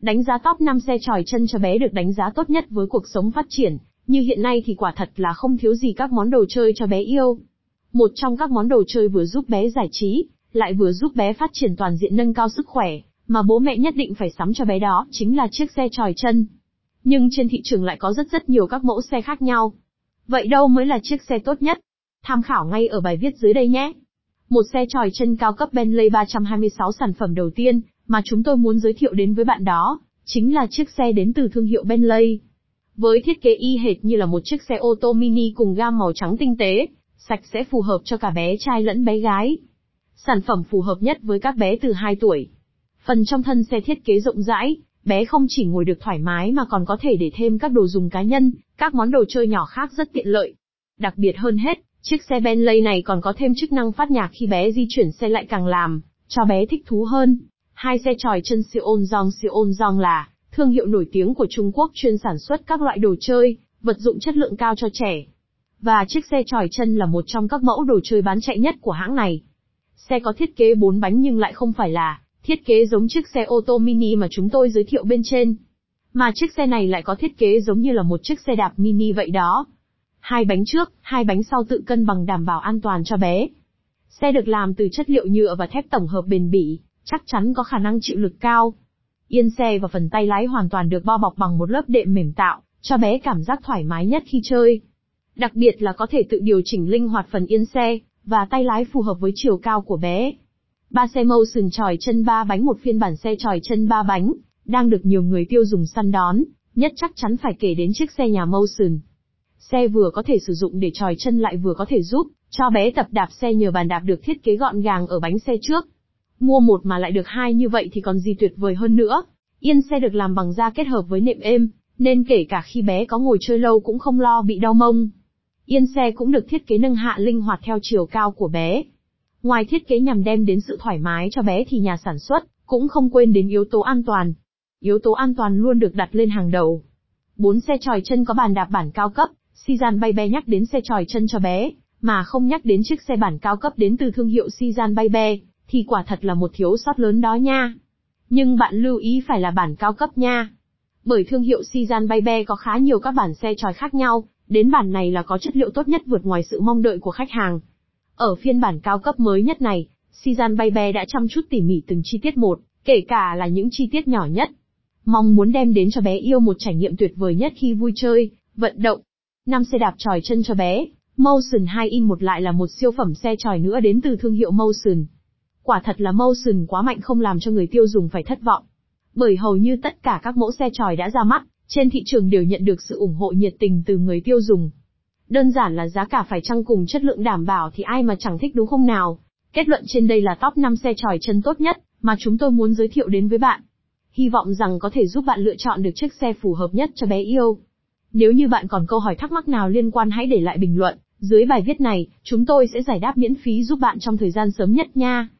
Đánh giá top 5 xe tròi chân cho bé được đánh giá tốt nhất với cuộc sống phát triển, như hiện nay thì quả thật là không thiếu gì các món đồ chơi cho bé yêu. Một trong các món đồ chơi vừa giúp bé giải trí, lại vừa giúp bé phát triển toàn diện nâng cao sức khỏe, mà bố mẹ nhất định phải sắm cho bé đó, chính là chiếc xe tròi chân. Nhưng trên thị trường lại có rất rất nhiều các mẫu xe khác nhau. Vậy đâu mới là chiếc xe tốt nhất? Tham khảo ngay ở bài viết dưới đây nhé. Một xe tròi chân cao cấp Bentley 326 sản phẩm đầu tiên mà chúng tôi muốn giới thiệu đến với bạn đó, chính là chiếc xe đến từ thương hiệu Bentley. Với thiết kế y hệt như là một chiếc xe ô tô mini cùng gam màu trắng tinh tế, sạch sẽ phù hợp cho cả bé trai lẫn bé gái. Sản phẩm phù hợp nhất với các bé từ 2 tuổi. Phần trong thân xe thiết kế rộng rãi, bé không chỉ ngồi được thoải mái mà còn có thể để thêm các đồ dùng cá nhân, các món đồ chơi nhỏ khác rất tiện lợi. Đặc biệt hơn hết, chiếc xe Bentley này còn có thêm chức năng phát nhạc khi bé di chuyển xe lại càng làm cho bé thích thú hơn. Hai xe tròi chân siêu ôn dòng siêu ôn là thương hiệu nổi tiếng của Trung Quốc chuyên sản xuất các loại đồ chơi, vật dụng chất lượng cao cho trẻ. Và chiếc xe tròi chân là một trong các mẫu đồ chơi bán chạy nhất của hãng này. Xe có thiết kế 4 bánh nhưng lại không phải là thiết kế giống chiếc xe ô tô mini mà chúng tôi giới thiệu bên trên. Mà chiếc xe này lại có thiết kế giống như là một chiếc xe đạp mini vậy đó. Hai bánh trước, hai bánh sau tự cân bằng đảm bảo an toàn cho bé. Xe được làm từ chất liệu nhựa và thép tổng hợp bền bỉ, chắc chắn có khả năng chịu lực cao. Yên xe và phần tay lái hoàn toàn được bao bọc bằng một lớp đệm mềm tạo, cho bé cảm giác thoải mái nhất khi chơi. Đặc biệt là có thể tự điều chỉnh linh hoạt phần yên xe, và tay lái phù hợp với chiều cao của bé. Ba xe Motion tròi chân ba bánh một phiên bản xe tròi chân ba bánh, đang được nhiều người tiêu dùng săn đón, nhất chắc chắn phải kể đến chiếc xe nhà Motion. Xe vừa có thể sử dụng để tròi chân lại vừa có thể giúp cho bé tập đạp xe nhờ bàn đạp được thiết kế gọn gàng ở bánh xe trước. Mua một mà lại được hai như vậy thì còn gì tuyệt vời hơn nữa. Yên xe được làm bằng da kết hợp với nệm êm, nên kể cả khi bé có ngồi chơi lâu cũng không lo bị đau mông. Yên xe cũng được thiết kế nâng hạ linh hoạt theo chiều cao của bé. Ngoài thiết kế nhằm đem đến sự thoải mái cho bé thì nhà sản xuất cũng không quên đến yếu tố an toàn. Yếu tố an toàn luôn được đặt lên hàng đầu. Bốn xe tròi chân có bàn đạp bản cao cấp, Sizan Bay Be nhắc đến xe tròi chân cho bé, mà không nhắc đến chiếc xe bản cao cấp đến từ thương hiệu Sizan Bay Be, thì quả thật là một thiếu sót lớn đó nha. Nhưng bạn lưu ý phải là bản cao cấp nha. Bởi thương hiệu Sizan Baybe có khá nhiều các bản xe tròi khác nhau, đến bản này là có chất liệu tốt nhất vượt ngoài sự mong đợi của khách hàng. Ở phiên bản cao cấp mới nhất này, Sizan Baybe đã chăm chút tỉ mỉ từng chi tiết một, kể cả là những chi tiết nhỏ nhất. Mong muốn đem đến cho bé yêu một trải nghiệm tuyệt vời nhất khi vui chơi, vận động. Năm xe đạp tròi chân cho bé, Motion 2 in một lại là một siêu phẩm xe tròi nữa đến từ thương hiệu Motion. Quả thật là Motion quá mạnh không làm cho người tiêu dùng phải thất vọng. Bởi hầu như tất cả các mẫu xe tròi đã ra mắt, trên thị trường đều nhận được sự ủng hộ nhiệt tình từ người tiêu dùng. Đơn giản là giá cả phải chăng cùng chất lượng đảm bảo thì ai mà chẳng thích đúng không nào? Kết luận trên đây là top 5 xe tròi chân tốt nhất mà chúng tôi muốn giới thiệu đến với bạn. Hy vọng rằng có thể giúp bạn lựa chọn được chiếc xe phù hợp nhất cho bé yêu. Nếu như bạn còn câu hỏi thắc mắc nào liên quan hãy để lại bình luận dưới bài viết này, chúng tôi sẽ giải đáp miễn phí giúp bạn trong thời gian sớm nhất nha.